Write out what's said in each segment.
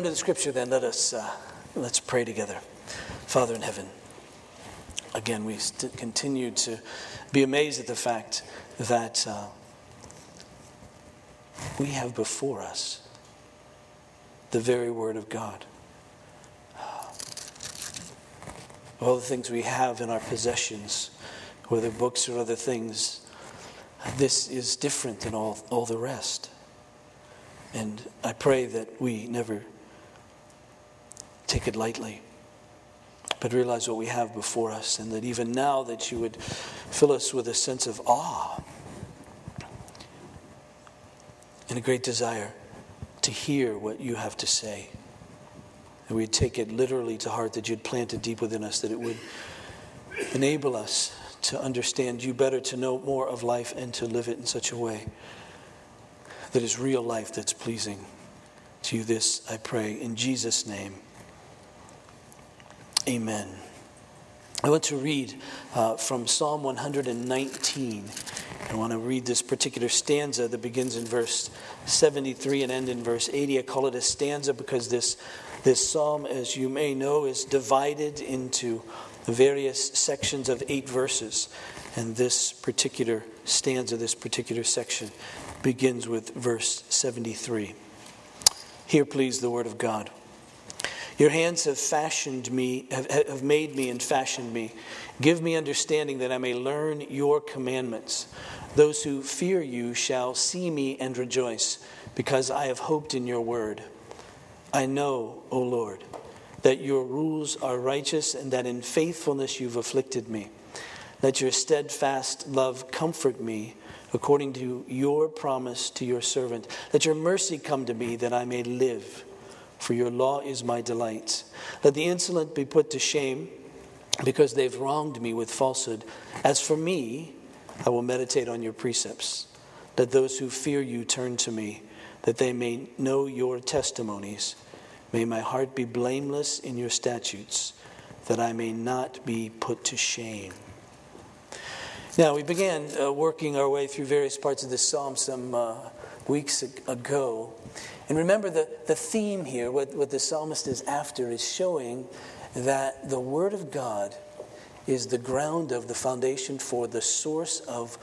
To the scripture, then let us uh, let's pray together. Father in heaven, again we st- continue to be amazed at the fact that uh, we have before us the very Word of God. All the things we have in our possessions, whether books or other things, this is different than all, all the rest. And I pray that we never take it lightly, but realize what we have before us, and that even now that you would fill us with a sense of awe and a great desire to hear what you have to say. And we'd take it literally to heart that you'd plant it deep within us, that it would enable us to understand you better, to know more of life, and to live it in such a way that is real life that's pleasing to you. This I pray in Jesus' name. Amen. I want to read uh, from Psalm 119. I want to read this particular stanza that begins in verse 73 and end in verse 80. I call it a stanza because this, this psalm, as you may know, is divided into various sections of eight verses. And this particular stanza, this particular section, begins with verse 73. Hear, please, the word of God. Your hands have fashioned me, have, have made me and fashioned me. Give me understanding that I may learn your commandments. Those who fear you shall see me and rejoice, because I have hoped in your word. I know, O Lord, that your rules are righteous and that in faithfulness you've afflicted me. Let your steadfast love comfort me according to your promise to your servant. Let your mercy come to me that I may live for your law is my delight. Let the insolent be put to shame, because they've wronged me with falsehood. As for me, I will meditate on your precepts. Let those who fear you turn to me, that they may know your testimonies. May my heart be blameless in your statutes, that I may not be put to shame. Now, we began uh, working our way through various parts of this psalm some uh, weeks ago. And remember, the, the theme here, what, what the psalmist is after, is showing that the Word of God is the ground of the foundation for the source of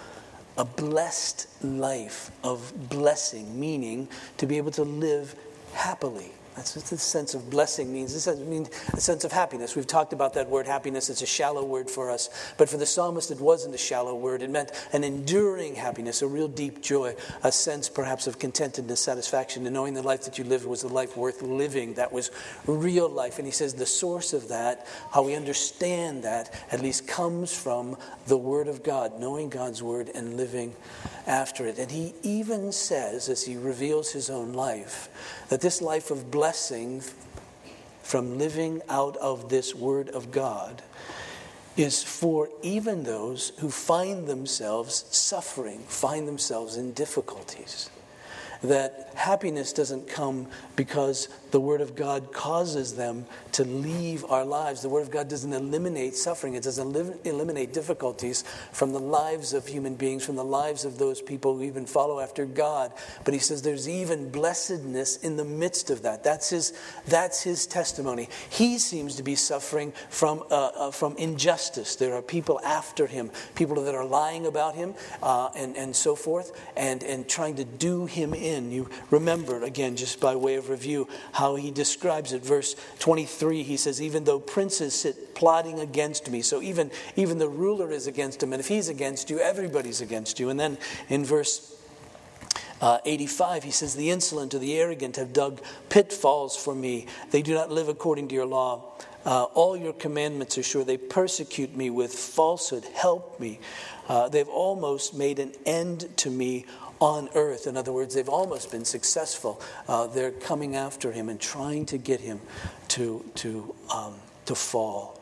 a blessed life, of blessing, meaning to be able to live happily. That's what the sense of blessing means. It means a sense of happiness. We've talked about that word happiness. It's a shallow word for us. But for the psalmist, it wasn't a shallow word. It meant an enduring happiness, a real deep joy, a sense perhaps of contentedness, satisfaction, and knowing the life that you lived was a life worth living. That was real life. And he says the source of that, how we understand that, at least comes from the Word of God, knowing God's Word and living after it. And he even says, as he reveals his own life, that this life of blessing from living out of this Word of God is for even those who find themselves suffering, find themselves in difficulties that happiness doesn't come because the Word of God causes them to leave our lives. The Word of God doesn't eliminate suffering, it doesn't eliminate difficulties from the lives of human beings, from the lives of those people who even follow after God. But He says there's even blessedness in the midst of that. That's His, that's his testimony. He seems to be suffering from, uh, uh, from injustice. There are people after Him, people that are lying about Him, uh, and, and so forth, and, and trying to do Him in. You remember, again, just by way of review, how he describes it. Verse 23, he says, Even though princes sit plotting against me, so even, even the ruler is against him, and if he's against you, everybody's against you. And then in verse uh, 85, he says, The insolent or the arrogant have dug pitfalls for me. They do not live according to your law. Uh, all your commandments are sure. They persecute me with falsehood. Help me. Uh, they've almost made an end to me on earth. In other words, they've almost been successful. Uh, they're coming after him and trying to get him to, to, um, to fall.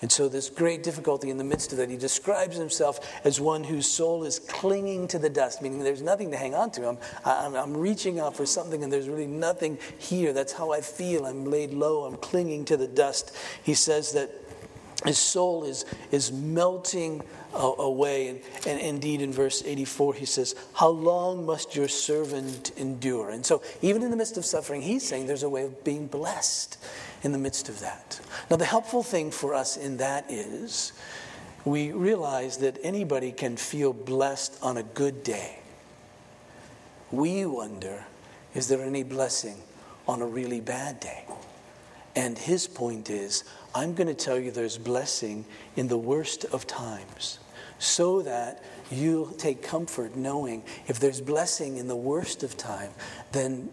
And so, this great difficulty in the midst of that, he describes himself as one whose soul is clinging to the dust, meaning there's nothing to hang on to. I'm, I'm, I'm, reaching out for something, and there's really nothing here. That's how I feel. I'm laid low, I'm clinging to the dust. He says that his soul is, is melting uh, away. And, and indeed, in verse 84, he says, How long must your servant endure? And so, even in the midst of suffering, he's saying there's a way of being blessed in the midst of that. Now, the helpful thing for us in that is we realize that anybody can feel blessed on a good day. We wonder, is there any blessing on a really bad day? And his point is, I'm going to tell you there's blessing in the worst of times so that you'll take comfort knowing if there's blessing in the worst of time, then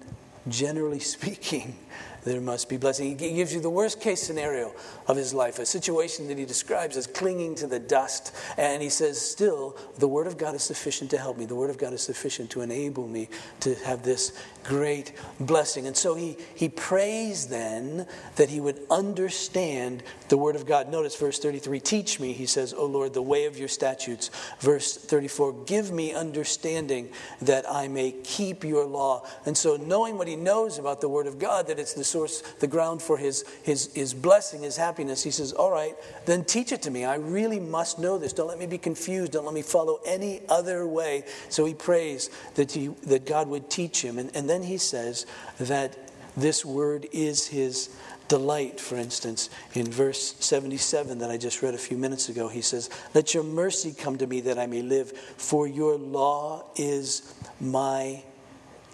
generally speaking, there must be blessing. He gives you the worst case scenario of his life, a situation that he describes as clinging to the dust. And he says, Still, the Word of God is sufficient to help me. The Word of God is sufficient to enable me to have this great blessing. And so he, he prays then that he would understand the Word of God. Notice verse 33 Teach me, he says, O Lord, the way of your statutes. Verse 34 Give me understanding that I may keep your law. And so, knowing what he knows about the Word of God, that it's the source, the ground for his, his, his blessing, his happiness, he says, All right, then teach it to me. I really must know this. Don't let me be confused. Don't let me follow any other way. So he prays that, he, that God would teach him. And, and then he says that this word is his delight, for instance, in verse 77 that I just read a few minutes ago, he says, Let your mercy come to me that I may live, for your law is my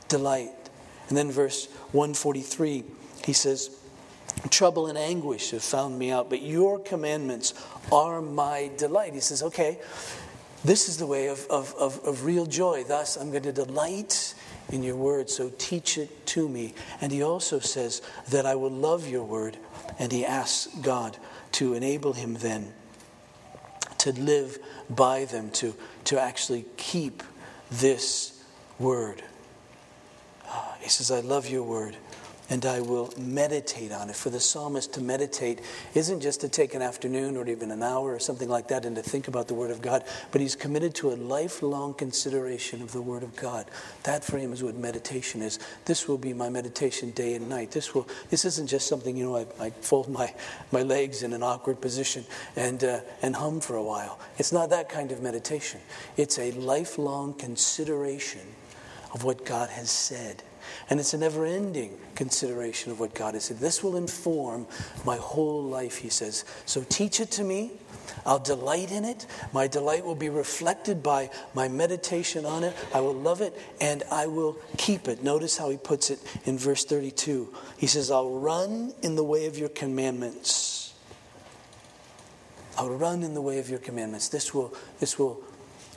delight. And then verse 143, he says, Trouble and anguish have found me out, but your commandments are my delight. He says, Okay, this is the way of, of, of, of real joy. Thus, I'm going to delight in your word, so teach it to me. And he also says that I will love your word. And he asks God to enable him then to live by them, to, to actually keep this word. Ah, he says, I love your word and I will meditate on it. For the psalmist to meditate isn't just to take an afternoon or even an hour or something like that and to think about the Word of God, but he's committed to a lifelong consideration of the Word of God. That for him is what meditation is. This will be my meditation day and night. This will. This isn't just something you know. I, I fold my, my legs in an awkward position and uh, and hum for a while. It's not that kind of meditation. It's a lifelong consideration of what God has said and it's a never ending consideration of what God has said. This will inform my whole life, he says. So teach it to me. I'll delight in it. My delight will be reflected by my meditation on it. I will love it and I will keep it. Notice how he puts it in verse 32. He says, I'll run in the way of your commandments. I'll run in the way of your commandments. This will, this will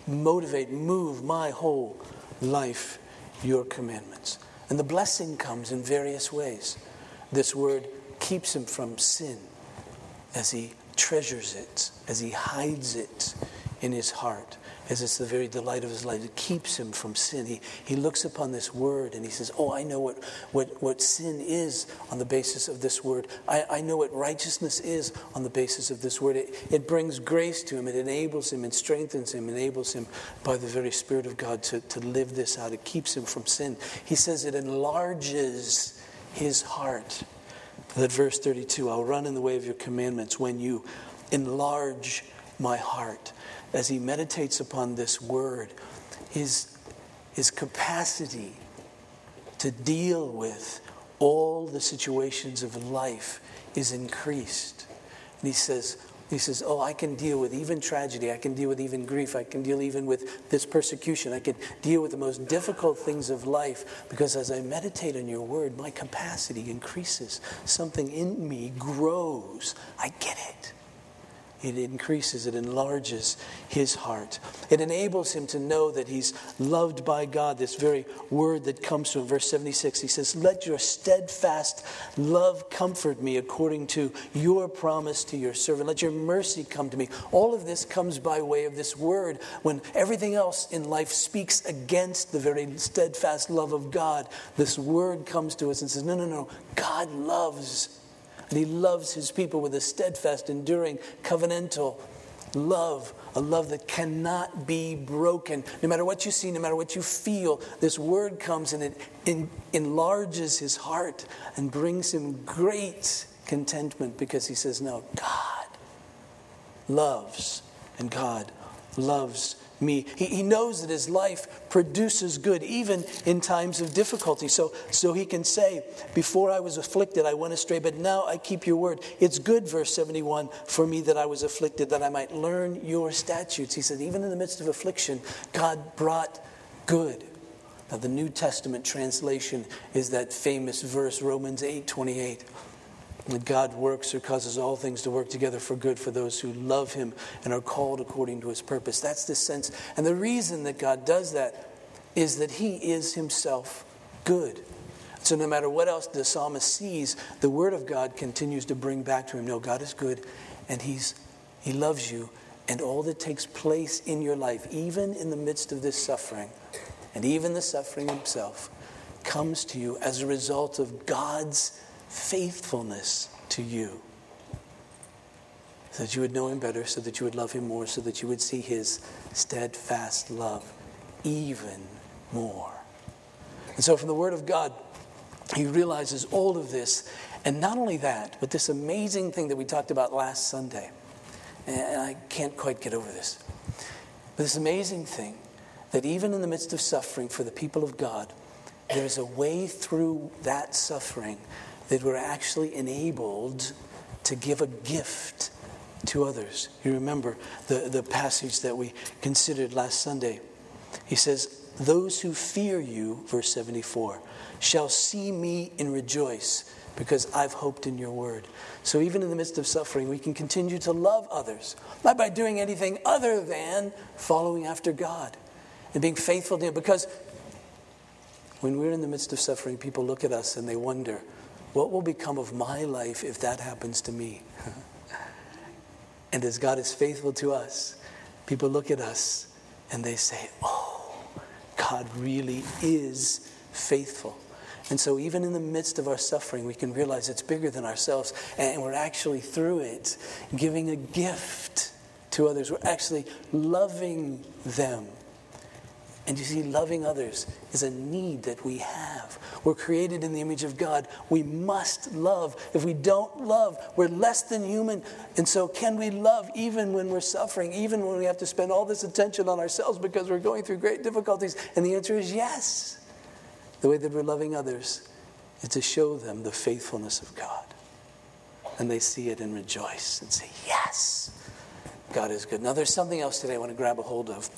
motivate, move my whole life, your commandments. And the blessing comes in various ways. This word keeps him from sin as he treasures it, as he hides it in his heart, as it's the very delight of his life. It keeps him from sin. He, he looks upon this word and he says, Oh, I know what, what, what sin is on the basis of this word. I, I know what righteousness is on the basis of this word. It, it brings grace to him, it enables him, and strengthens him, enables him by the very Spirit of God to, to live this out. It keeps him from sin. He says it enlarges his heart. That verse 32 I'll run in the way of your commandments when you enlarge my heart as he meditates upon this word, his, his capacity to deal with all the situations of life is increased. And he says, he says, Oh, I can deal with even tragedy. I can deal with even grief. I can deal even with this persecution. I can deal with the most difficult things of life because as I meditate on your word, my capacity increases. Something in me grows. I get it. It increases, it enlarges his heart. It enables him to know that he's loved by God. This very word that comes from verse 76, he says, Let your steadfast love comfort me according to your promise to your servant. Let your mercy come to me. All of this comes by way of this word when everything else in life speaks against the very steadfast love of God. This word comes to us and says, No, no, no. God loves and he loves his people with a steadfast, enduring, covenantal love, a love that cannot be broken. No matter what you see, no matter what you feel, this word comes and it in, enlarges his heart and brings him great contentment because he says, No, God loves, and God loves me. He, he knows that his life produces good even in times of difficulty. So, so he can say, Before I was afflicted, I went astray, but now I keep your word. It's good, verse 71, for me that I was afflicted, that I might learn your statutes. He said, Even in the midst of affliction, God brought good. Now, the New Testament translation is that famous verse, Romans 8 28 that God works or causes all things to work together for good for those who love Him and are called according to His purpose. That's the sense. And the reason that God does that is that He is Himself good. So no matter what else the psalmist sees, the Word of God continues to bring back to him no, God is good and He's, He loves you. And all that takes place in your life, even in the midst of this suffering, and even the suffering Himself, comes to you as a result of God's faithfulness to you. So that you would know him better, so that you would love him more, so that you would see his steadfast love even more. And so, from the Word of God, he realizes all of this. And not only that, but this amazing thing that we talked about last Sunday. And I can't quite get over this. But this amazing thing that even in the midst of suffering for the people of God, there's a way through that suffering that we're actually enabled to give a gift to others. You remember the, the passage that we considered last Sunday. He says, Those who fear you, verse 74, shall see me and rejoice because I've hoped in your word. So even in the midst of suffering, we can continue to love others, not by doing anything other than following after God and being faithful to Him. Because when we're in the midst of suffering, people look at us and they wonder, what will become of my life if that happens to me? and as God is faithful to us, people look at us and they say, Oh, God really is faithful. And so, even in the midst of our suffering, we can realize it's bigger than ourselves, and we're actually through it giving a gift to others. We're actually loving them and you see, loving others is a need that we have. We're created in the image of God. We must love. If we don't love, we're less than human. And so, can we love even when we're suffering, even when we have to spend all this attention on ourselves because we're going through great difficulties? And the answer is yes. The way that we're loving others is to show them the faithfulness of God. And they see it and rejoice and say, Yes, God is good. Now, there's something else today I want to grab a hold of.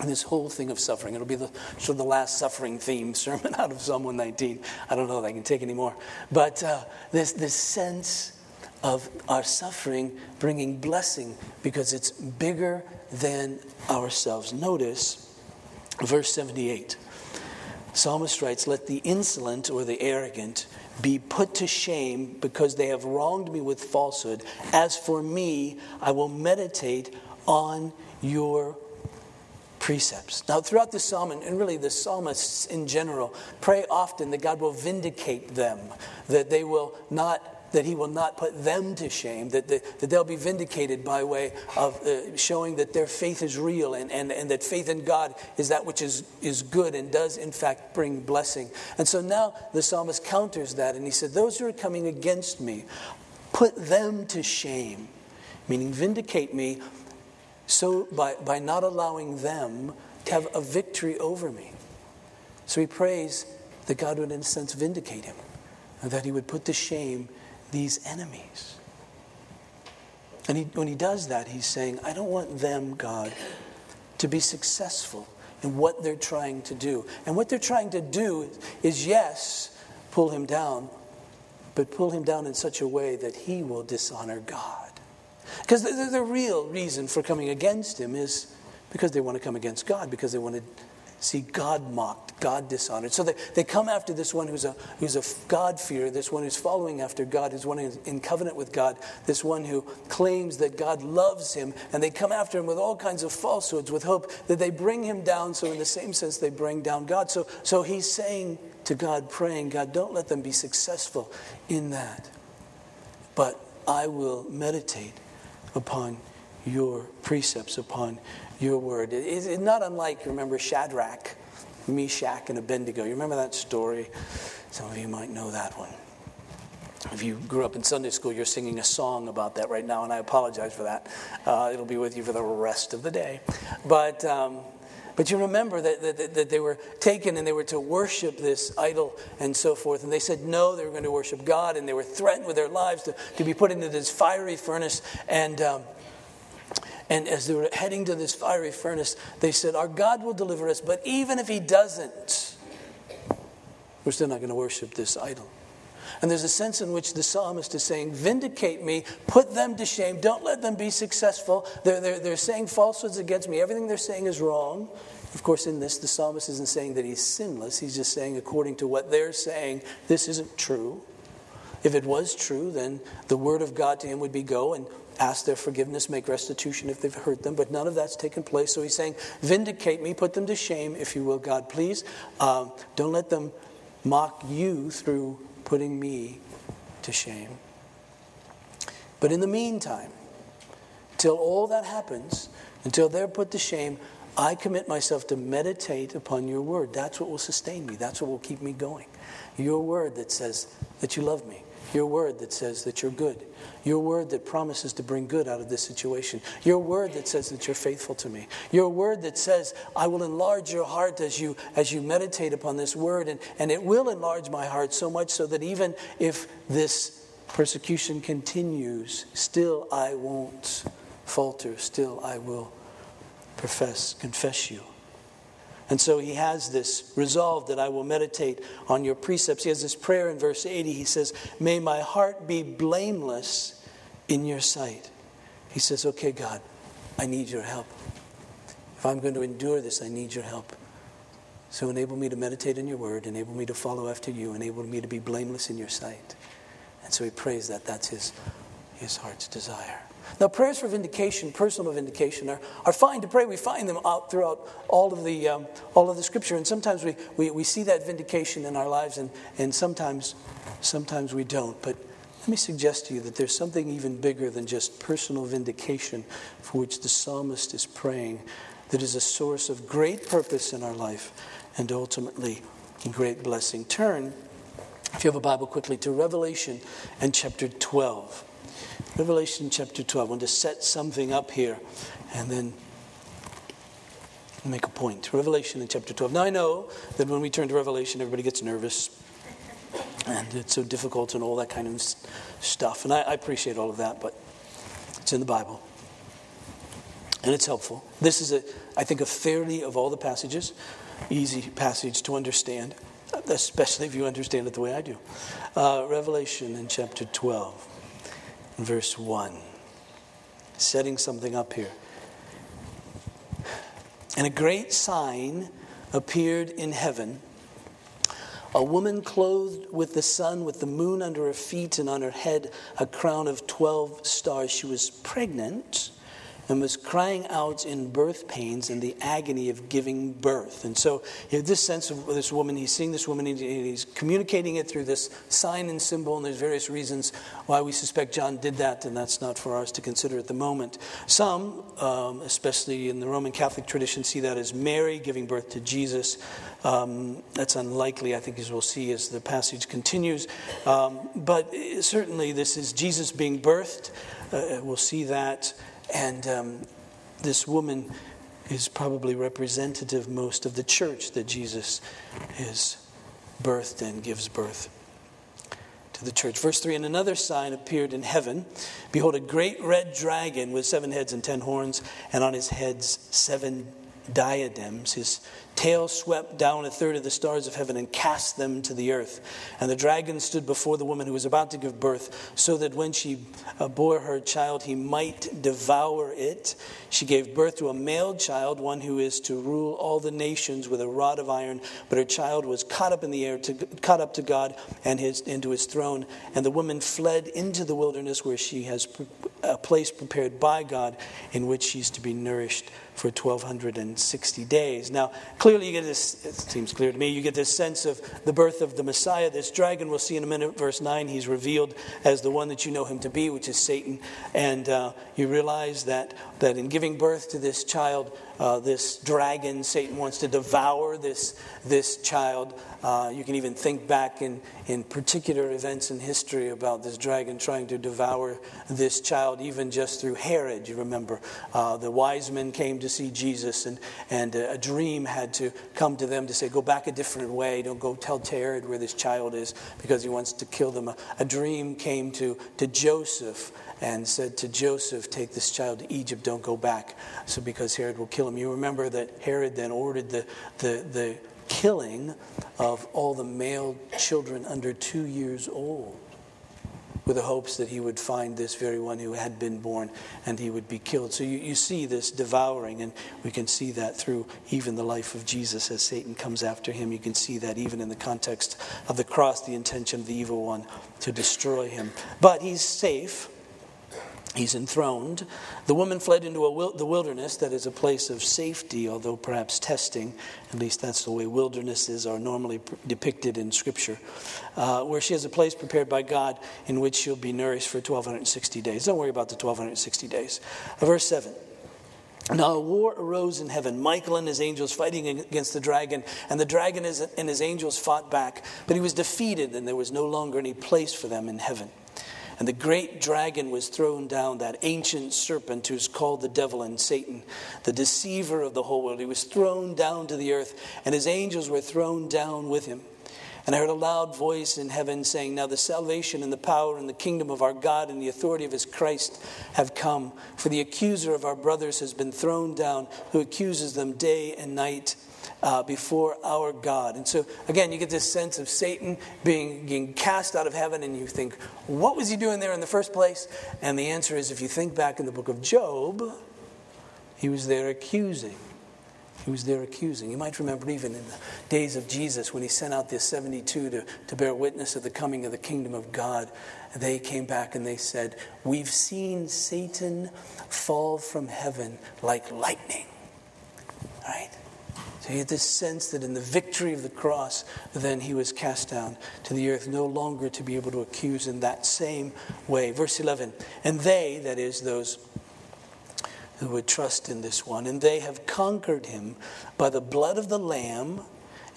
And this whole thing of suffering, it'll be the sort of the last suffering theme sermon out of Psalm 119. I don't know if I can take any more. But uh, this, this sense of our suffering bringing blessing because it's bigger than ourselves. Notice verse 78. Psalmist writes, Let the insolent or the arrogant be put to shame because they have wronged me with falsehood. As for me, I will meditate on your precepts. Now, throughout the psalm, and really the psalmists in general, pray often that God will vindicate them, that they will not that he will not put them to shame, that, that, that they'll be vindicated by way of uh, showing that their faith is real and, and, and that faith in God is that which is, is good and does, in fact, bring blessing. And so now the psalmist counters that and he said, Those who are coming against me, put them to shame, meaning vindicate me so by, by not allowing them to have a victory over me. So he prays that God would, in a sense, vindicate him and that he would put to shame these enemies. And he, when he does that, he's saying, I don't want them, God, to be successful in what they're trying to do. And what they're trying to do is, yes, pull him down, but pull him down in such a way that he will dishonor God. Because the, the, real reason for coming against him is because they want to come against God, because they want to see God mocked, God dishonored. So they, they come after this one who's a, who's a God-fearer, this one who's following after God, who's one in covenant with God, this one who claims that God loves him, and they come after him with all kinds of falsehoods with hope that they bring him down, so in the same sense they bring down God. So, so he's saying to God, praying, God, don't let them be successful in that. But I will meditate upon your precepts, upon your word. It's not unlike, remember, Shadrach, Meshach, and Abednego. You remember that story? Some of you might know that one. If you grew up in Sunday school, you're singing a song about that right now, and I apologize for that. Uh, it'll be with you for the rest of the day. But. Um, but you remember that, that, that, they were taken and they were to worship this idol and so forth. And they said no, they were going to worship God, and they were threatened with their lives to, to be put into this fiery furnace. And, um, and as they were heading to this fiery furnace, they said, Our God will deliver us, but even if He doesn't, we're still not going to worship this idol. And there's a sense in which the psalmist is saying, Vindicate me, put them to shame, don't let them be successful. They're, they're, they're saying falsehoods against me, everything they're saying is wrong. Of course, in this, the psalmist isn't saying that he's sinless, he's just saying, according to what they're saying, this isn't true. If it was true, then the word of God to him would be go and ask their forgiveness, make restitution if they've hurt them, but none of that's taken place. So he's saying, Vindicate me, put them to shame, if you will, God, please. Um, don't let them mock you through putting me to shame. But in the meantime, till all that happens, until they're put to shame, I commit myself to meditate upon your word. That's what will sustain me. That's what will keep me going. Your word that says that you love me. Your word that says that you're good. Your word that promises to bring good out of this situation. Your word that says that you're faithful to me. Your word that says, I will enlarge your heart as you, as you meditate upon this word. And, and it will enlarge my heart so much so that even if this persecution continues, still I won't falter. Still I will profess, confess you. And so he has this resolve that I will meditate on your precepts. He has this prayer in verse 80. He says, May my heart be blameless in your sight. He says, Okay, God, I need your help. If I'm going to endure this, I need your help. So enable me to meditate in your word, enable me to follow after you, enable me to be blameless in your sight. And so he prays that that's his, his heart's desire. Now, prayers for vindication, personal vindication, are, are fine to pray. We find them out throughout all of the, um, all of the scripture. And sometimes we, we, we see that vindication in our lives, and, and sometimes, sometimes we don't. But let me suggest to you that there's something even bigger than just personal vindication for which the psalmist is praying that is a source of great purpose in our life and ultimately great blessing. Turn, if you have a Bible, quickly to Revelation and chapter 12. Revelation chapter 12. I want to set something up here and then make a point. Revelation in chapter 12. Now, I know that when we turn to Revelation, everybody gets nervous and it's so difficult and all that kind of stuff. And I, I appreciate all of that, but it's in the Bible and it's helpful. This is, a, I think, a fairly, of all the passages, easy passage to understand, especially if you understand it the way I do. Uh, Revelation in chapter 12 verse 1. Setting something up here. And a great sign appeared in heaven a woman clothed with the sun, with the moon under her feet, and on her head a crown of 12 stars. She was pregnant and was crying out in birth pains and the agony of giving birth. And so you have this sense of this woman, he's seeing this woman, and he's communicating it through this sign and symbol, and there's various reasons why we suspect John did that, and that's not for us to consider at the moment. Some, um, especially in the Roman Catholic tradition, see that as Mary giving birth to Jesus. Um, that's unlikely, I think, as we'll see as the passage continues. Um, but certainly, this is Jesus being birthed. Uh, we'll see that. And um, this woman is probably representative most of the church that Jesus is birthed and gives birth to the church. Verse 3 And another sign appeared in heaven. Behold, a great red dragon with seven heads and ten horns, and on his heads seven diadems. His tail swept down a third of the stars of heaven and cast them to the earth. And the dragon stood before the woman who was about to give birth, so that when she uh, bore her child, he might devour it. She gave birth to a male child, one who is to rule all the nations with a rod of iron. But her child was caught up in the air, to, caught up to God and his, into his throne. And the woman fled into the wilderness where she has a place prepared by God in which she's to be nourished for 1260 days. Now, clearly, you get this, it seems clear to me, you get this sense of the birth of the Messiah. This dragon, we'll see in a minute, verse 9, he's revealed as the one that you know him to be, which is Satan. And uh, you realize that, that in giving birth to this child, uh, this dragon, Satan wants to devour this, this child. Uh, you can even think back in, in particular events in history about this dragon trying to devour this child, even just through Herod. You remember uh, the wise men came to see Jesus, and, and a dream had to come to them to say, Go back a different way. Don't go tell Herod where this child is because he wants to kill them. A, a dream came to, to Joseph and said to Joseph, Take this child to Egypt, don't go back. So, because Herod will kill him. You remember that Herod then ordered the, the, the killing of all the male children under two years old with the hopes that he would find this very one who had been born and he would be killed. So you, you see this devouring, and we can see that through even the life of Jesus as Satan comes after him. You can see that even in the context of the cross, the intention of the evil one to destroy him. But he's safe He's enthroned. The woman fled into wil- the wilderness, that is a place of safety, although perhaps testing. At least that's the way wildernesses are normally pr- depicted in Scripture, uh, where she has a place prepared by God in which she'll be nourished for 1,260 days. Don't worry about the 1,260 days. Uh, verse 7. Now a war arose in heaven. Michael and his angels fighting against the dragon, and the dragon and his angels fought back, but he was defeated, and there was no longer any place for them in heaven. And the great dragon was thrown down, that ancient serpent who's called the devil and Satan, the deceiver of the whole world. He was thrown down to the earth, and his angels were thrown down with him. And I heard a loud voice in heaven saying, Now the salvation and the power and the kingdom of our God and the authority of his Christ have come. For the accuser of our brothers has been thrown down, who accuses them day and night uh, before our God. And so, again, you get this sense of Satan being, being cast out of heaven, and you think, what was he doing there in the first place? And the answer is if you think back in the book of Job, he was there accusing. He was there accusing. You might remember even in the days of Jesus when he sent out the 72 to, to bear witness of the coming of the kingdom of God. They came back and they said, We've seen Satan fall from heaven like lightning. Right? So he had this sense that in the victory of the cross, then he was cast down to the earth, no longer to be able to accuse in that same way. Verse 11, and they, that is, those who would trust in this one, and they have conquered him by the blood of the Lamb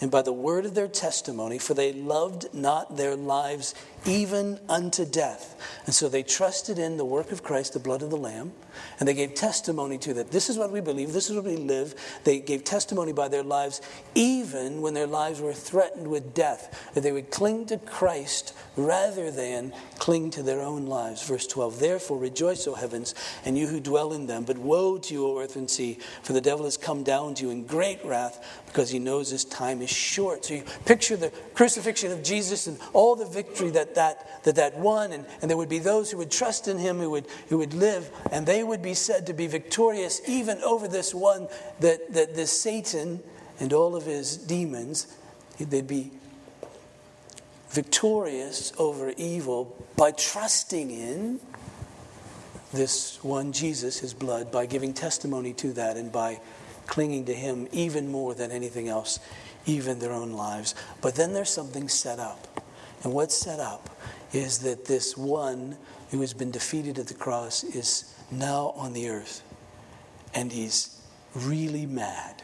and by the word of their testimony, for they loved not their lives even unto death. And so they trusted in the work of Christ, the blood of the Lamb, and they gave testimony to that. This is what we believe, this is what we live. They gave testimony by their lives, even when their lives were threatened with death, that they would cling to Christ rather than cling to their own lives. Verse 12 Therefore rejoice, O heavens, and you who dwell in them. But woe to you, O earth and sea, for the devil has come down to you in great wrath, because he knows his time is short. So you picture the crucifixion of Jesus and all the victory that that, that, that won, and, and there would be those who would trust in him, who would, who would live, and they would be said to be victorious even over this one, that, that this Satan and all of his demons, they'd be victorious over evil by trusting in this one Jesus, his blood, by giving testimony to that and by clinging to him even more than anything else, even their own lives. But then there's something set up. And what's set up is that this one who has been defeated at the cross is now on the earth. And he's really mad.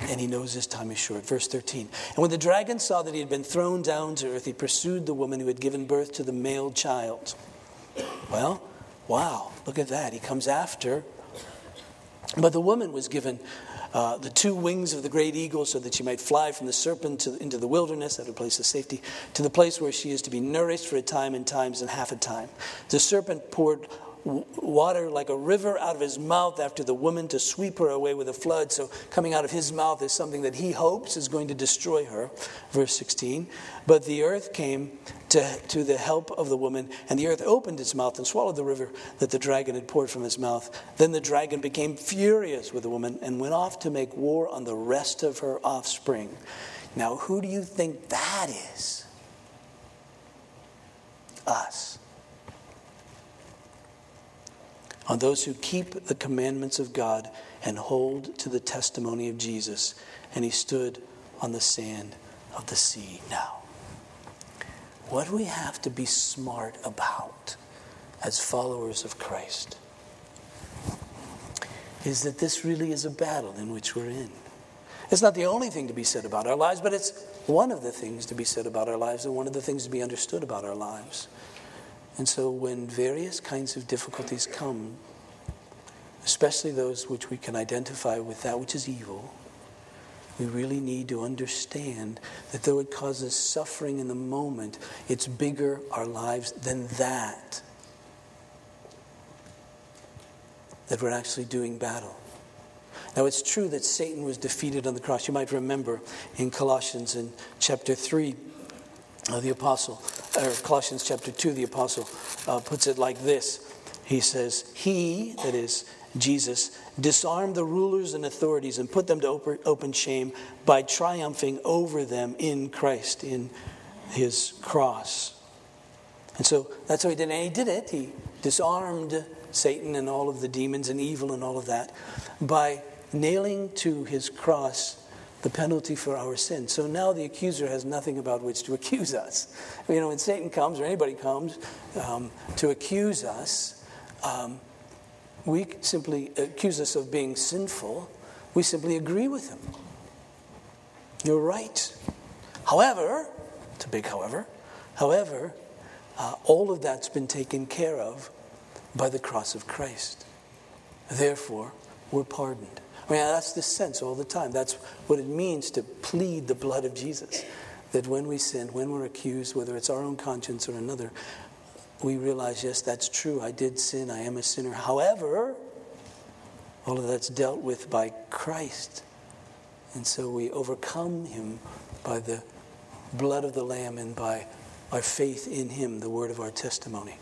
And he knows his time is short. Verse 13. And when the dragon saw that he had been thrown down to earth, he pursued the woman who had given birth to the male child. Well, wow, look at that. He comes after. But the woman was given uh, the two wings of the great eagle so that she might fly from the serpent to, into the wilderness at a place of safety to the place where she is to be nourished for a time and times and half a time. The serpent poured water like a river out of his mouth after the woman to sweep her away with a flood. So, coming out of his mouth is something that he hopes is going to destroy her. Verse 16. But the earth came to, to the help of the woman, and the earth opened its mouth and swallowed the river that the dragon had poured from his mouth. Then the dragon became furious with the woman and went off to make war on the rest of her offspring. Now, who do you think that is? Us on those who keep the commandments of God and hold to the testimony of Jesus. And he stood on the sand of the sea. Now, what do we have to be smart about as followers of Christ? is that this really is a battle in which we're in. It's not the only thing to be said about our lives, but it's one of the things to be said about our lives and one of the things to be understood about our lives. And so when various kinds of difficulties come, especially those which we can identify with that which is evil, we really need to understand that though it causes suffering in the moment, it's bigger our lives than that. That we're actually doing battle. Now, it's true that Satan was defeated on the cross. You might remember in Colossians in chapter 3, uh, the apostle, or Colossians chapter 2, the apostle uh, puts it like this. He says, He, that is Jesus, disarmed the rulers and authorities and put them to open shame by triumphing over them in Christ, in his cross. And so that's how he did it. And he did it. He disarmed Satan and all of the demons and evil and all of that by nailing to his cross the penalty for our sin. So now the accuser has nothing about which to accuse us. You know, when Satan comes or anybody comes um, to accuse us, um, we simply accuse us of being sinful. We simply agree with him. You're right. However, it's a big however, however, uh, all of that's been taken care of by the cross of Christ. Therefore, we're pardoned. I mean, that's the sense all the time. That's what it means to plead the blood of Jesus. That when we sin, when we're accused, whether it's our own conscience or another, we realize, yes, that's true. I did sin. I am a sinner. However, all of that's dealt with by Christ. And so we overcome him by the blood of the Lamb and by our faith in him, the word of our testimony.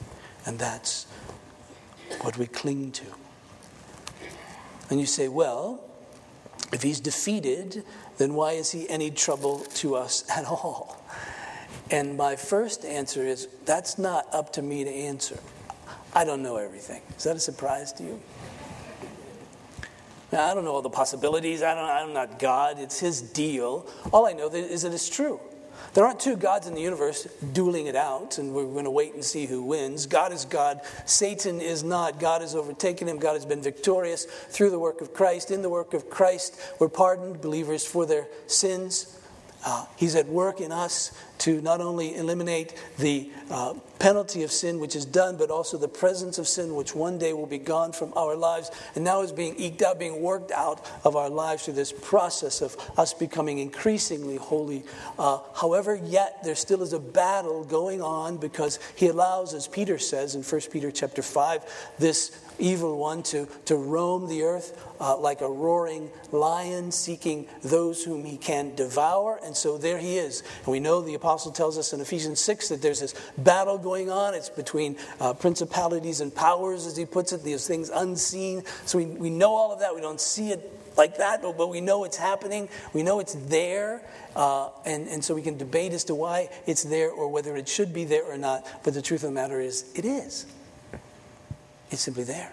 And that's what we cling to. And you say, well, if he's defeated, then why is he any trouble to us at all? And my first answer is that's not up to me to answer. I don't know everything. Is that a surprise to you? Now, I don't know all the possibilities. I don't, I'm not God. It's his deal. All I know is that it's true. There aren't two gods in the universe dueling it out, and we're going to wait and see who wins. God is God. Satan is not. God has overtaken him. God has been victorious through the work of Christ. In the work of Christ, we're pardoned, believers, for their sins. Uh, he's at work in us to not only eliminate the uh, penalty of sin which is done, but also the presence of sin which one day will be gone from our lives and now is being eked out, being worked out of our lives through this process of us becoming increasingly holy. Uh, however, yet there still is a battle going on because he allows, as Peter says in 1 Peter chapter 5, this evil one to, to roam the earth uh, like a roaring lion, seeking those whom he can devour. And so there he is. And we know the apostle tells us in Ephesians 6 that there's this battle going on. It's between uh, principalities and powers, as he puts it, these things unseen. So we, we know all of that. We don't see it like that, but, but we know it's happening. We know it's there. Uh, and, and so we can debate as to why it's there or whether it should be there or not. But the truth of the matter is, it is. It's simply there.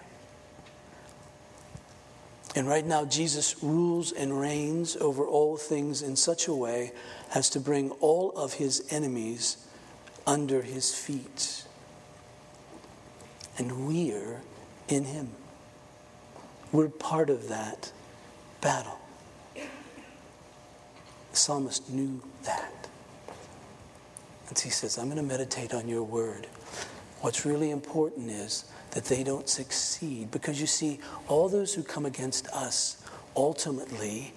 And right now, Jesus rules and reigns over all things in such a way as to bring all of his enemies under his feet. And we're in him. We're part of that battle. The psalmist knew that. And he says, I'm going to meditate on your word. What's really important is that they don't succeed. Because you see, all those who come against us ultimately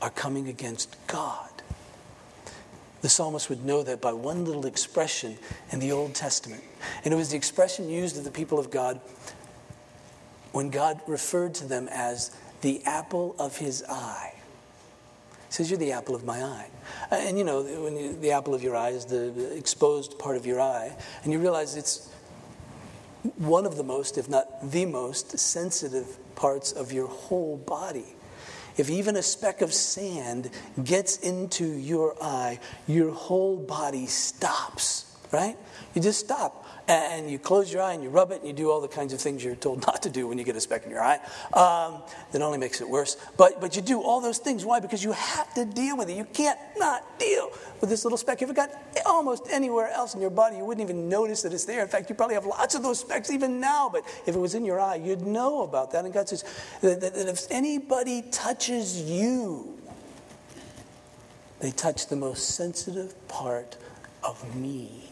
are coming against God. The psalmist would know that by one little expression in the Old Testament. And it was the expression used of the people of God when God referred to them as the apple of his eye. He says, You're the apple of my eye. And you know, when you, the apple of your eye is the exposed part of your eye, and you realize it's one of the most, if not the most, sensitive parts of your whole body. If even a speck of sand gets into your eye, your whole body stops right? You just stop and you close your eye and you rub it and you do all the kinds of things you're told not to do when you get a speck in your eye. Um, that only makes it worse. But, but you do all those things. Why? Because you have to deal with it. You can't not deal with this little speck. If it got almost anywhere else in your body, you wouldn't even notice that it's there. In fact, you probably have lots of those specks even now. But if it was in your eye, you'd know about that. And God says that, that, that if anybody touches you, they touch the most sensitive part of me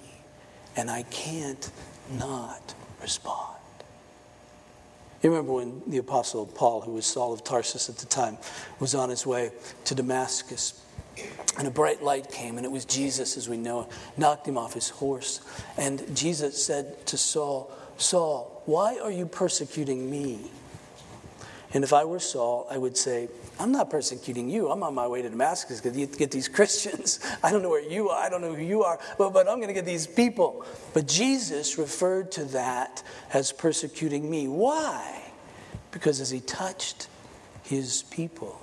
and I can't not respond. You remember when the Apostle Paul, who was Saul of Tarsus at the time, was on his way to Damascus, and a bright light came, and it was Jesus, as we know, knocked him off his horse. And Jesus said to Saul, Saul, why are you persecuting me? And if I were Saul, I would say, I'm not persecuting you. I'm on my way to Damascus to get these Christians. I don't know where you are. I don't know who you are, but, but I'm going to get these people. But Jesus referred to that as persecuting me. Why? Because as he touched his people,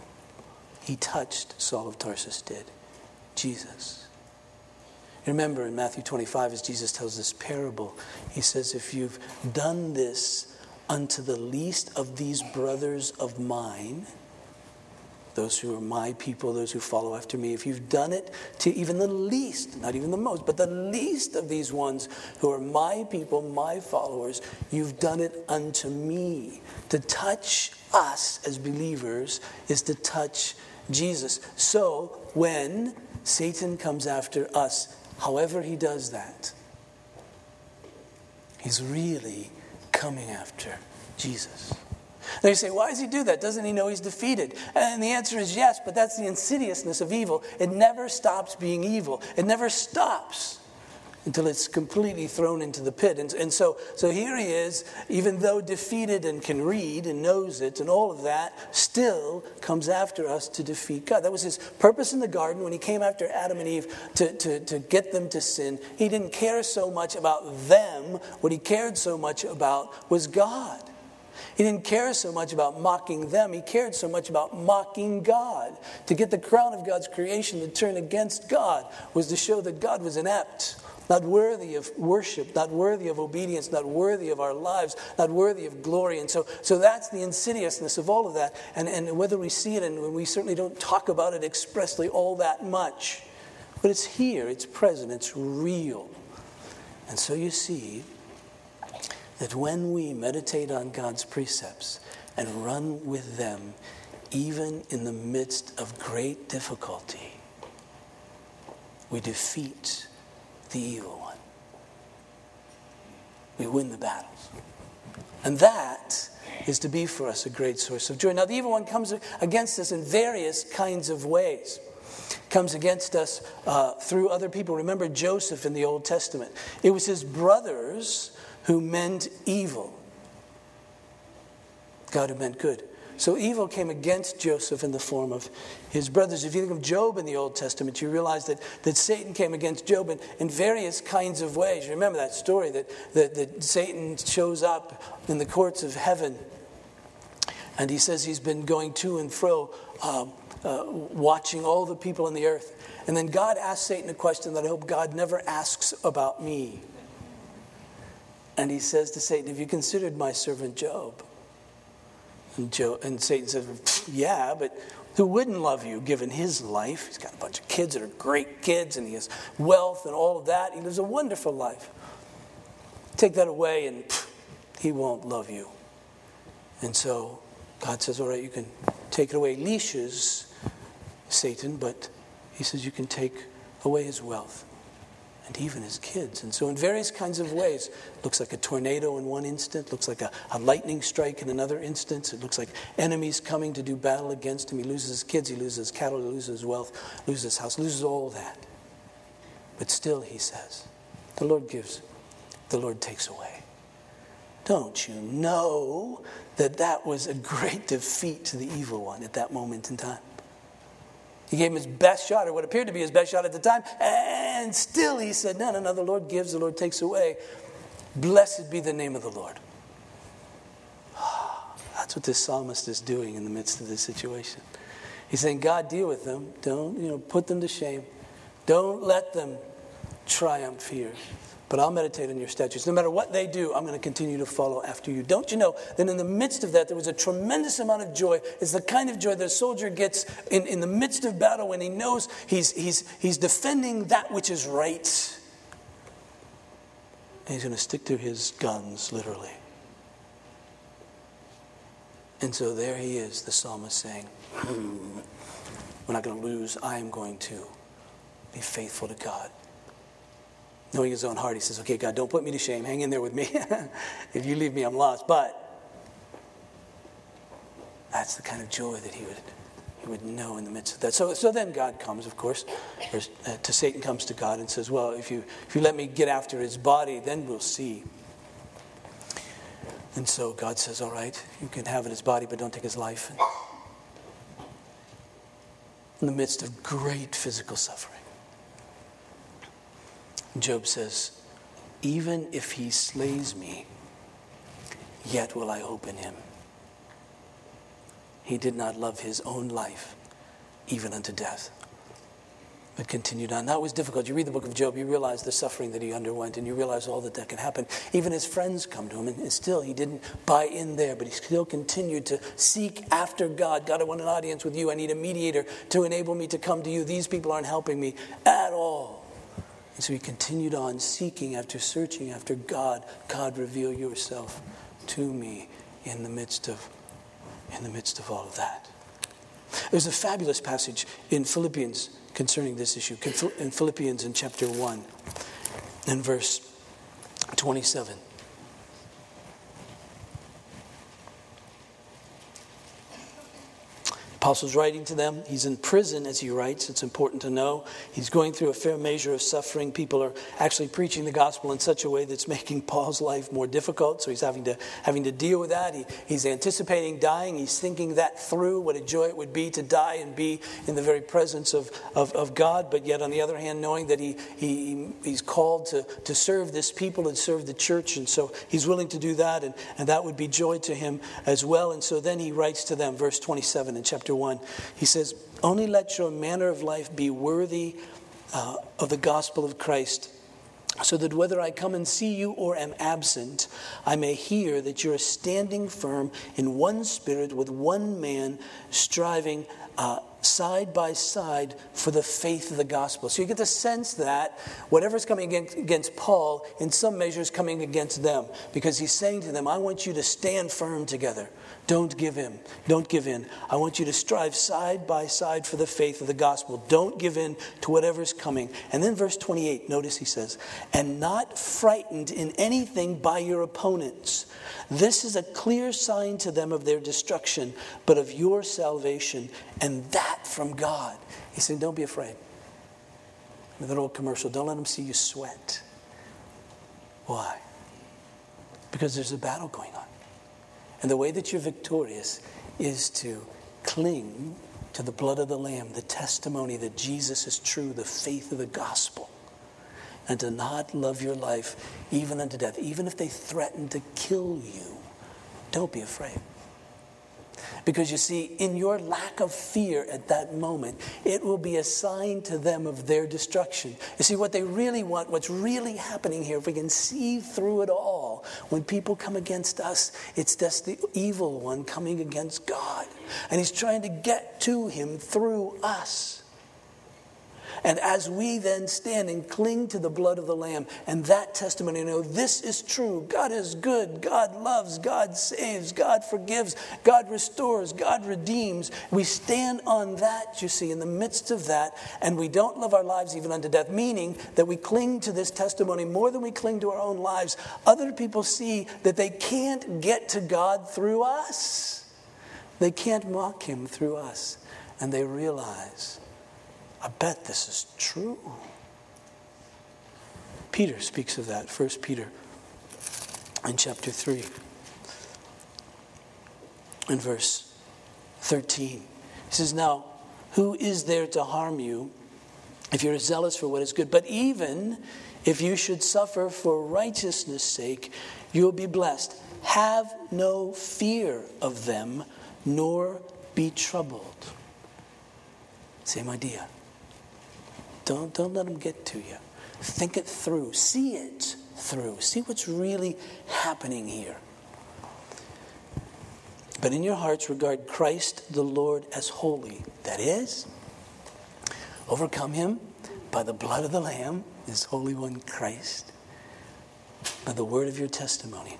he touched, Saul of Tarsus did, Jesus. Remember in Matthew 25, as Jesus tells this parable, he says, If you've done this unto the least of these brothers of mine, those who are my people, those who follow after me, if you've done it to even the least, not even the most, but the least of these ones who are my people, my followers, you've done it unto me. To touch us as believers is to touch Jesus. So when Satan comes after us, however he does that, he's really coming after Jesus. You say, why does he do that? Doesn't he know he's defeated? And the answer is yes, but that's the insidiousness of evil. It never stops being evil, it never stops until it's completely thrown into the pit. And, and so, so here he is, even though defeated and can read and knows it and all of that, still comes after us to defeat God. That was his purpose in the garden when he came after Adam and Eve to, to, to get them to sin. He didn't care so much about them, what he cared so much about was God. He didn't care so much about mocking them, he cared so much about mocking God. To get the crown of God's creation to turn against God was to show that God was inept, not worthy of worship, not worthy of obedience, not worthy of our lives, not worthy of glory. And so, so that's the insidiousness of all of that. And, and whether we see it, and we certainly don't talk about it expressly all that much, but it's here, it's present, it's real. And so you see, that when we meditate on God's precepts and run with them, even in the midst of great difficulty, we defeat the evil one. We win the battles. And that is to be for us a great source of joy. Now, the evil one comes against us in various kinds of ways. Comes against us uh, through other people. Remember Joseph in the Old Testament. It was his brothers who meant evil. God who meant good. So evil came against Joseph in the form of his brothers. If you think of Job in the Old Testament, you realize that, that Satan came against Job in, in various kinds of ways. Remember that story that, that, that Satan shows up in the courts of heaven and he says he's been going to and fro, um, uh, watching all the people in the earth. And then God asks Satan a question that I hope God never asks about me. And he says to Satan, Have you considered my servant Job? And, Job, and Satan says, Yeah, but who wouldn't love you given his life? He's got a bunch of kids that are great kids, and he has wealth and all of that. He lives a wonderful life. Take that away, and he won't love you. And so God says, All right, you can take it away. Leashes Satan, but he says you can take away his wealth and even his kids. And so, in various kinds of ways, it looks like a tornado in one instant, looks like a, a, lightning strike in another instance. It looks like enemies coming to do battle against him. He loses his kids, he loses his cattle, he loses his wealth, loses his house, loses all that. But still, he says, the Lord gives, the Lord takes away. Don't you know that that was a great defeat to the evil one at that moment in time? He gave him his best shot, or what appeared to be his best shot at the time, and still he said, No, no, no, the Lord gives, the Lord takes away. Blessed be the name of the Lord. That's what this psalmist is doing in the midst of this situation. He's saying, God, deal with them. Don't, you know, put them to shame. Don't let them triumph here. But I'll meditate on your statutes. No matter what they do, I'm going to continue to follow after you. Don't you know that in the midst of that, there was a tremendous amount of joy? It's the kind of joy that a soldier gets in, in the midst of battle when he knows he's, he's, he's defending that which is right. And he's going to stick to his guns, literally. And so there he is, the psalmist saying, hmm, We're not going to lose. I am going to be faithful to God. Knowing his own heart, he says, Okay, God, don't put me to shame. Hang in there with me. if you leave me, I'm lost. But that's the kind of joy that he would, he would know in the midst of that. So, so then God comes, of course, or uh, to Satan comes to God and says, Well, if you, if you let me get after his body, then we'll see. And so God says, All right, you can have his body, but don't take his life. In the midst of great physical suffering. Job says, Even if he slays me, yet will I hope in him. He did not love his own life, even unto death, but continued on. That was difficult. You read the book of Job, you realize the suffering that he underwent, and you realize all that that can happen. Even his friends come to him, and still he didn't buy in there, but he still continued to seek after God. God, I want an audience with you. I need a mediator to enable me to come to you. These people aren't helping me at all. And so he continued on seeking after searching after God. God, reveal yourself to me in the midst of in the midst of all of that. There's a fabulous passage in Philippians concerning this issue. In Philippians in chapter 1 and verse 27. Apostle's writing to them. He's in prison as he writes. It's important to know. He's going through a fair measure of suffering. People are actually preaching the gospel in such a way that's making Paul's life more difficult. So he's having to, having to deal with that. He, he's anticipating dying. He's thinking that through, what a joy it would be to die and be in the very presence of, of, of God. But yet, on the other hand, knowing that he, he, he's called to, to serve this people and serve the church. And so he's willing to do that. And, and that would be joy to him as well. And so then he writes to them, verse 27 in chapter chapter 1. He says, Only let your manner of life be worthy uh, of the gospel of Christ, so that whether I come and see you or am absent, I may hear that you are standing firm in one spirit with one man, striving uh, side by side for the faith of the gospel. So you get the sense that whatever's coming against Paul, in some measure, is coming against them because he's saying to them, I want you to stand firm together. Don't give in. Don't give in. I want you to strive side by side for the faith of the gospel. Don't give in to whatever's coming. And then verse 28, notice he says, and not frightened in anything by your opponents. This is a clear sign to them of their destruction, but of your salvation, and that from God. He said, Don't be afraid. With an old commercial, don't let them see you sweat. Why? Because there's a battle going on. And the way that you're victorious is to cling to the blood of the Lamb, the testimony that Jesus is true, the faith of the gospel, and to not love your life even unto death, even if they threaten to kill you. Don't be afraid. Because you see, in your lack of fear at that moment, it will be a sign to them of their destruction. You see, what they really want, what's really happening here, if we can see through it all, when people come against us, it's just the evil one coming against God. And he's trying to get to him through us. And as we then stand and cling to the blood of the Lamb and that testimony, know this is true. God is good. God loves. God saves. God forgives. God restores. God redeems. We stand on that, you see, in the midst of that, and we don't love our lives even unto death, meaning that we cling to this testimony more than we cling to our own lives. Other people see that they can't get to God through us, they can't mock Him through us, and they realize I bet this is true. Peter speaks of that, First Peter in chapter 3 in verse 13. He says, Now, who is there to harm you if you're zealous for what is good? But even if you should suffer for righteousness' sake, you will be blessed. Have no fear of them, nor be troubled. Same idea. Don't, don't let them get to you. think it through, see it through, see what's really happening here. But in your hearts, regard Christ the Lord as holy. That is, overcome him by the blood of the Lamb, His Holy One Christ, by the word of your testimony.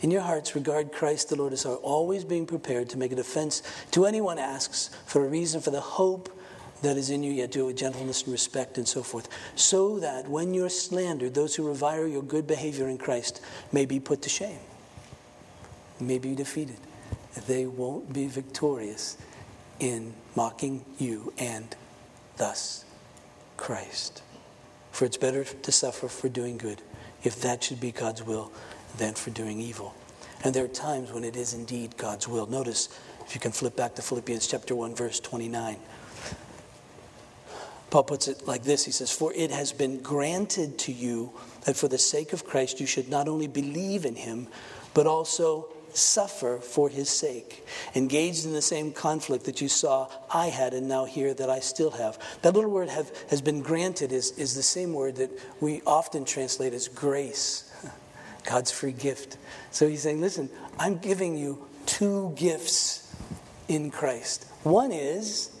In your hearts, regard Christ the Lord as always being prepared to make a defense to anyone asks for a reason for the hope that is in you, yet do it with gentleness and respect and so forth, so that when you're slandered, those who revile your good behavior in Christ may be put to shame, may be defeated. They won't be victorious in mocking you and thus Christ. For it's better to suffer for doing good, if that should be God's will, than for doing evil. And there are times when it is indeed God's will. Notice, if you can flip back to Philippians chapter 1, verse 29. Paul puts it like this He says, For it has been granted to you that for the sake of Christ you should not only believe in him, but also suffer for his sake, engaged in the same conflict that you saw I had and now hear that I still have. That little word have, has been granted is, is the same word that we often translate as grace, God's free gift. So he's saying, listen, I'm giving you two gifts in Christ. One is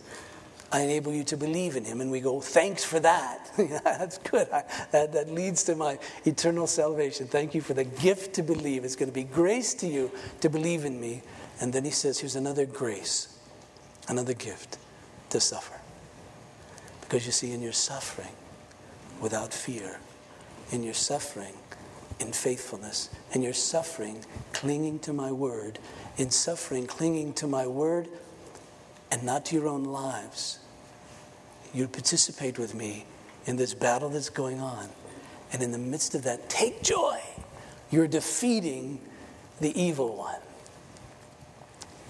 I enable you to believe in him. And we go, thanks for that. That's good. I, that, that leads to my eternal salvation. Thank you for the gift to believe. It's going to be grace to you to believe in me. And then he says, here's another grace, another gift to suffer. Because you see, in your suffering, without fear, in your suffering, in faithfulness, in your suffering, clinging to my word, in suffering, clinging to my word, and not to your own lives, you participate with me in this battle that's going on. And in the midst of that, take joy. You're defeating the evil one.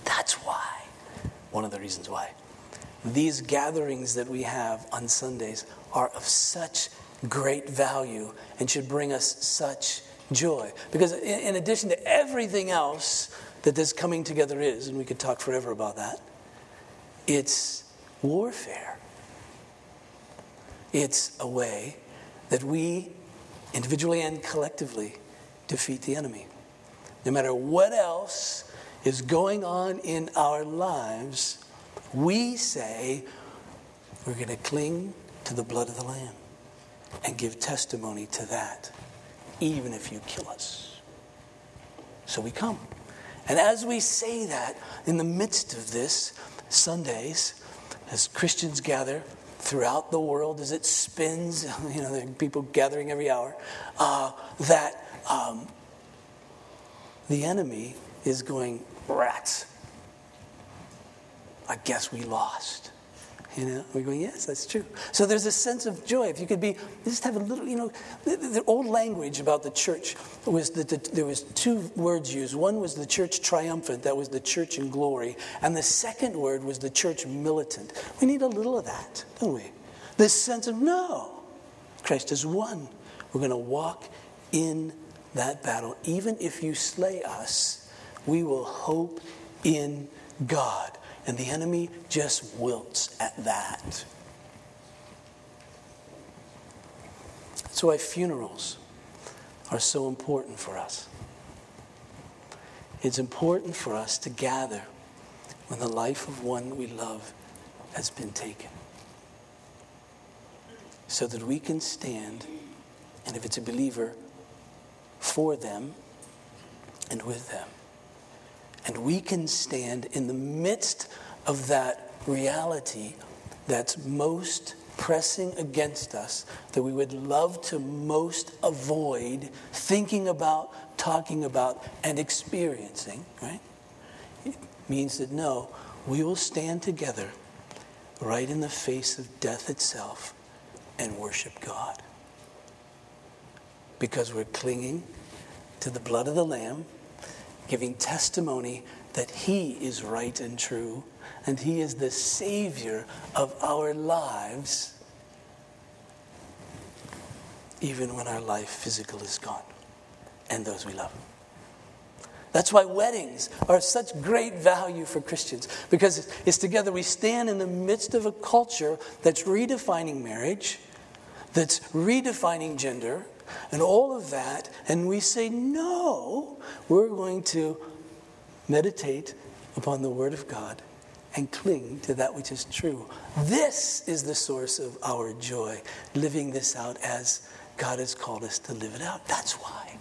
That's why, one of the reasons why, these gatherings that we have on Sundays are of such great value and should bring us such joy. Because in addition to everything else that this coming together is, and we could talk forever about that, it's warfare. It's a way that we, individually and collectively, defeat the enemy. No matter what else is going on in our lives, we say we're going to cling to the blood of the Lamb and give testimony to that, even if you kill us. So we come. And as we say that, in the midst of this, Sundays, as Christians gather, throughout the world as it spins, you know, there are people gathering every hour, uh, that um, the enemy is going, rats. I guess we lost. You know, we're going, yes, that's true. So there's a sense of joy. If you could be, just have a little, you know, the, the old language about the church was that the, there was two words used. One was the church triumphant, that was the church in glory, and the second word was the church militant. We need a little of that, don't we? This sense of no, Christ has won. We're going to walk in that battle. Even if you slay us, we will hope in God. And the enemy just wilts at that. That's why funerals are so important for us. It's important for us to gather when the life of one we love has been taken so that we can stand, and if it's a believer, for them and with them. And we can stand in the midst of that reality that's most pressing against us, that we would love to most avoid thinking about, talking about, and experiencing, right? It means that no, we will stand together right in the face of death itself and worship God. Because we're clinging to the blood of the Lamb giving testimony that He is right and true, and He is the Savior of our lives, even when our life physical is gone and those we love. That's why weddings are such great value for Christians because it's together we stand in the midst of a culture that's redefining marriage, that's redefining gender and all of that, and we say, no, we're going to meditate upon the Word of God and cling to that which is true. This is the source of our joy, living this out as God has called us to live it out. That's why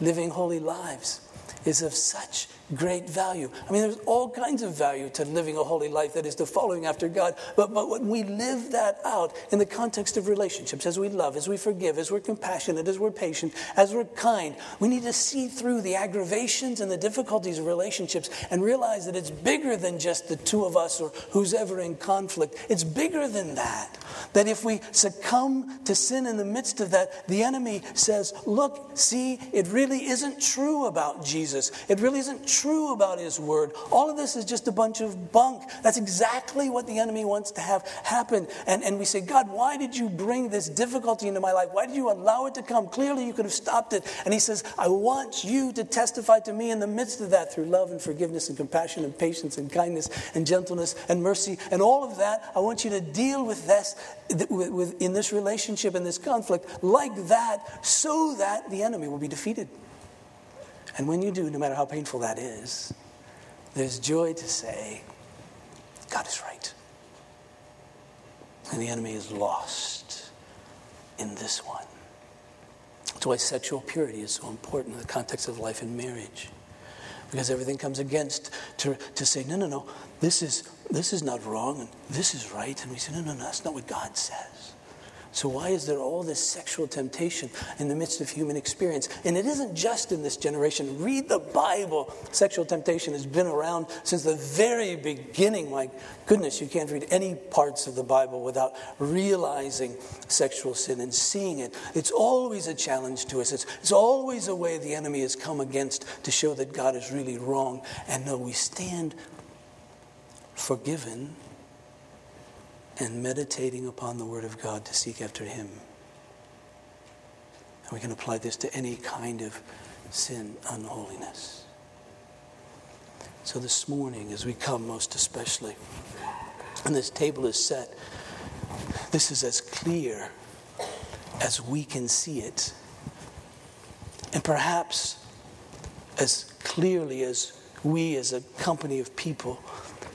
living holy lives is of such great value. I mean, there's all kinds of value to living a holy life, that is, to following after God. But, but when we live that out in the context of relationships, as we love, as we forgive, as we're compassionate, as we're patient, as we're kind, we need to see through the aggravations and the difficulties of relationships and realize that it's bigger than just the two of us or who's ever in conflict. It's bigger than that. That if we succumb to sin in the midst of that, the enemy says, Look, see, it really isn't true about Jesus. It really isn't true about his word. All of this is just a bunch of bunk. That's exactly what the enemy wants to have happen. And, and we say, God, why did you bring this difficulty into my life? Why did you allow it to come? Clearly, you could have stopped it. And he says, I want you to testify to me in the midst of that through love and forgiveness and compassion and patience and kindness and gentleness and mercy and all of that. I want you to deal with this with, with, in this relationship, in this conflict, like that, so that the enemy will be defeated. And when you do, no matter how painful that is, there's joy to say, God is right. And the enemy is lost in this one. That's why sexual purity is so important in the context of life and marriage. Because everything comes against to, to say, no, no, no, this is, this is not wrong and this is right. And we say, no, no, no, that's not what God says. So, why is there all this sexual temptation in the midst of human experience? And it isn't just in this generation. Read the Bible. Sexual temptation has been around since the very beginning. My goodness, you can't read any parts of the Bible without realizing sexual sin and seeing it. It's always a challenge to us, it's, it's always a way the enemy has come against to show that God is really wrong. And no, we stand forgiven and meditating upon the Word of God to seek after Him. And we can apply this to any kind of sin, unholiness. So this morning, as we come most especially, and this table is set, this is as clear as we can see it. And perhaps as clearly as we as a company of people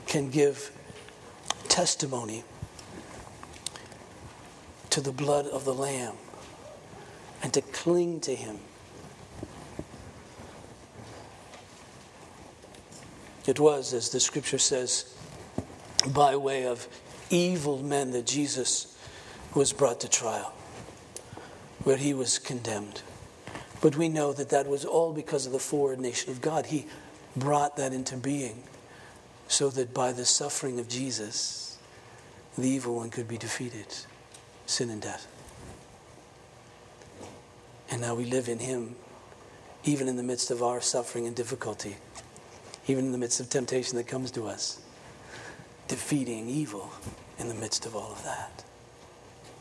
can give testimony to the blood of the Lamb and to cling to Him. It was, as the scripture says, by way of evil men that Jesus was brought to trial, where he was condemned. But we know that that was all because of the foreordination of God. He brought that into being so that by the suffering of Jesus, the evil one could be defeated sin and death. And now we live in Him, even in the midst of our suffering and difficulty, even in the midst of temptation that comes to us, defeating evil in the midst of all of that.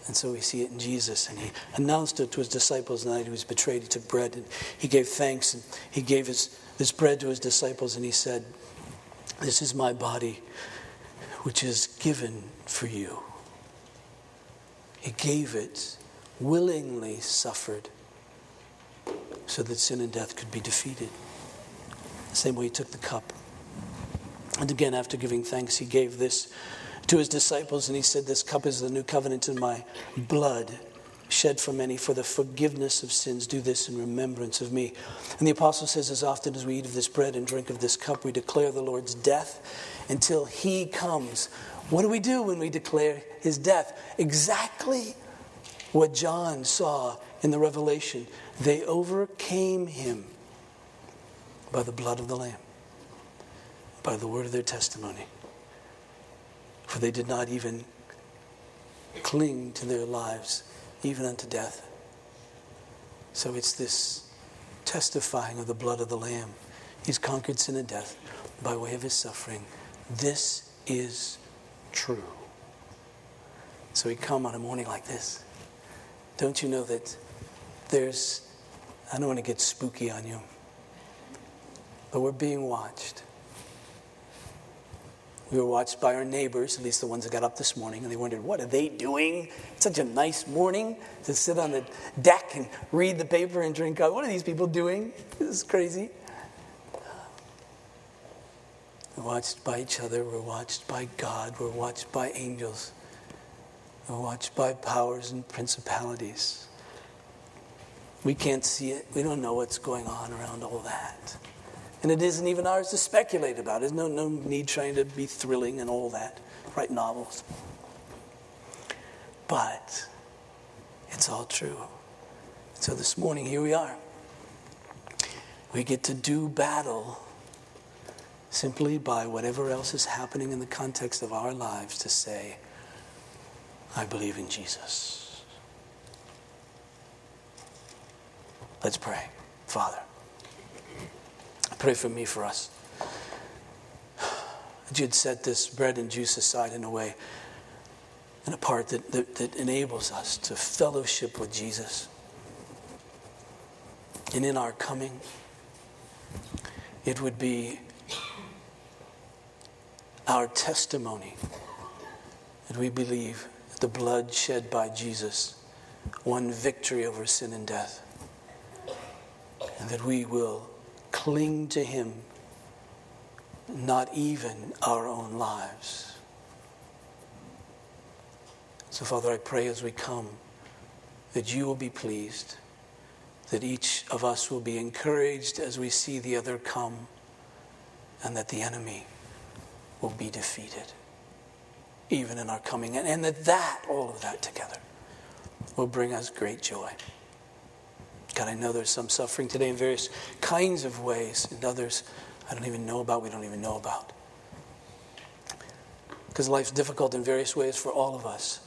And so we see it in Jesus. And he announced it to his disciples the night he was betrayed. He took bread and he gave thanks and he gave his, this bread to his disciples and he said, This is my body, which is given for you. He gave it, willingly suffered, so that sin and death could be defeated. The same way he took the cup. And again, after giving thanks, he gave this to his disciples, and he said, This cup is the new covenant in my blood, shed for many for the forgiveness of sins. Do this in remembrance of me. And the apostle says, As often as we eat of this bread and drink of this cup, we declare the Lord's death until he comes. What do we do when we declare his death? Exactly what John saw in the Revelation. They overcame him by the blood of the Lamb, by the word of their testimony. For they did not even cling to their lives, even unto death. So it's this testifying of the blood of the Lamb. He's conquered sin and death by way of his suffering. This is true. So we come on a morning like this. Don't you know that there's, I don't want to get spooky on you, but we're being watched. We were watched by our neighbors, at least the ones that got up this morning, and they wondered, what are they doing? It's such a nice morning to sit on the deck and read the paper and drink coffee. What are these people doing? This is crazy. We're watched by each other, we're watched by God, we're watched by angels, we're watched by powers and principalities. We can't see it, we don't know what's going on around all that. And it isn't even ours to speculate about. There's no, no need trying to be thrilling and all that, write novels. But it's all true. So this morning, here we are. We get to do battle simply by whatever else is happening in the context of our lives to say, I believe in Jesus. Let's pray. Father, pray for me, for us. That you'd set this bread and juice aside in a way and a part that, that, that enables us to fellowship with Jesus. And in our coming, it would be our testimony that we believe that the blood shed by Jesus won victory over sin and death, and that we will cling to Him, not even our own lives. So, Father, I pray as we come that you will be pleased, that each of us will be encouraged as we see the other come, and that the enemy will be defeated, even in our coming. And, and that that, all of that together, will bring us great joy. God, I know there's some suffering today in various kinds of ways, and others I don't even know about, we don't even know about. Because life's difficult in various ways for all of us.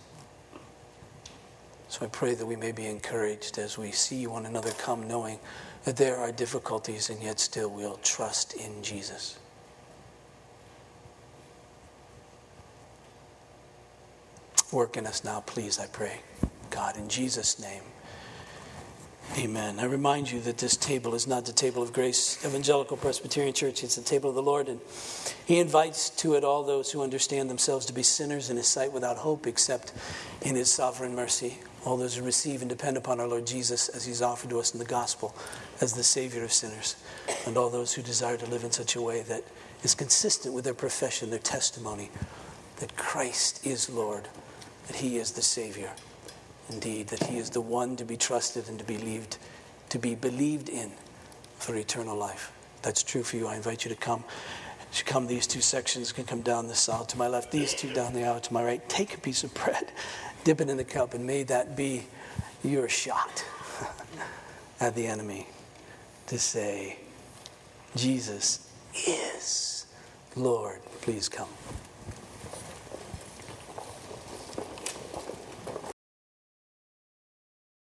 So I pray that we may be encouraged as we see one another come, knowing that there are difficulties, and yet still we'll trust in Jesus. Work in us now, please, I pray. God, in Jesus' name. Amen. I remind you that this table is not the table of Grace Evangelical Presbyterian Church, it's the table of the Lord. And He invites to it all those who understand themselves to be sinners in His sight without hope except in His sovereign mercy. All those who receive and depend upon our Lord Jesus as He's offered to us in the gospel as the Savior of sinners. And all those who desire to live in such a way that is consistent with their profession, their testimony, that Christ is Lord that He is the Savior. Indeed, that He is the one to be trusted and to be believed, to be believed in for eternal life. That's true for you. I invite you to come. You come, these two sections can come down this aisle to my left, these two down the aisle to my right. Take a piece of bread, dip it in the cup, and may that be your shot at the enemy to say, Jesus is Lord. Please come.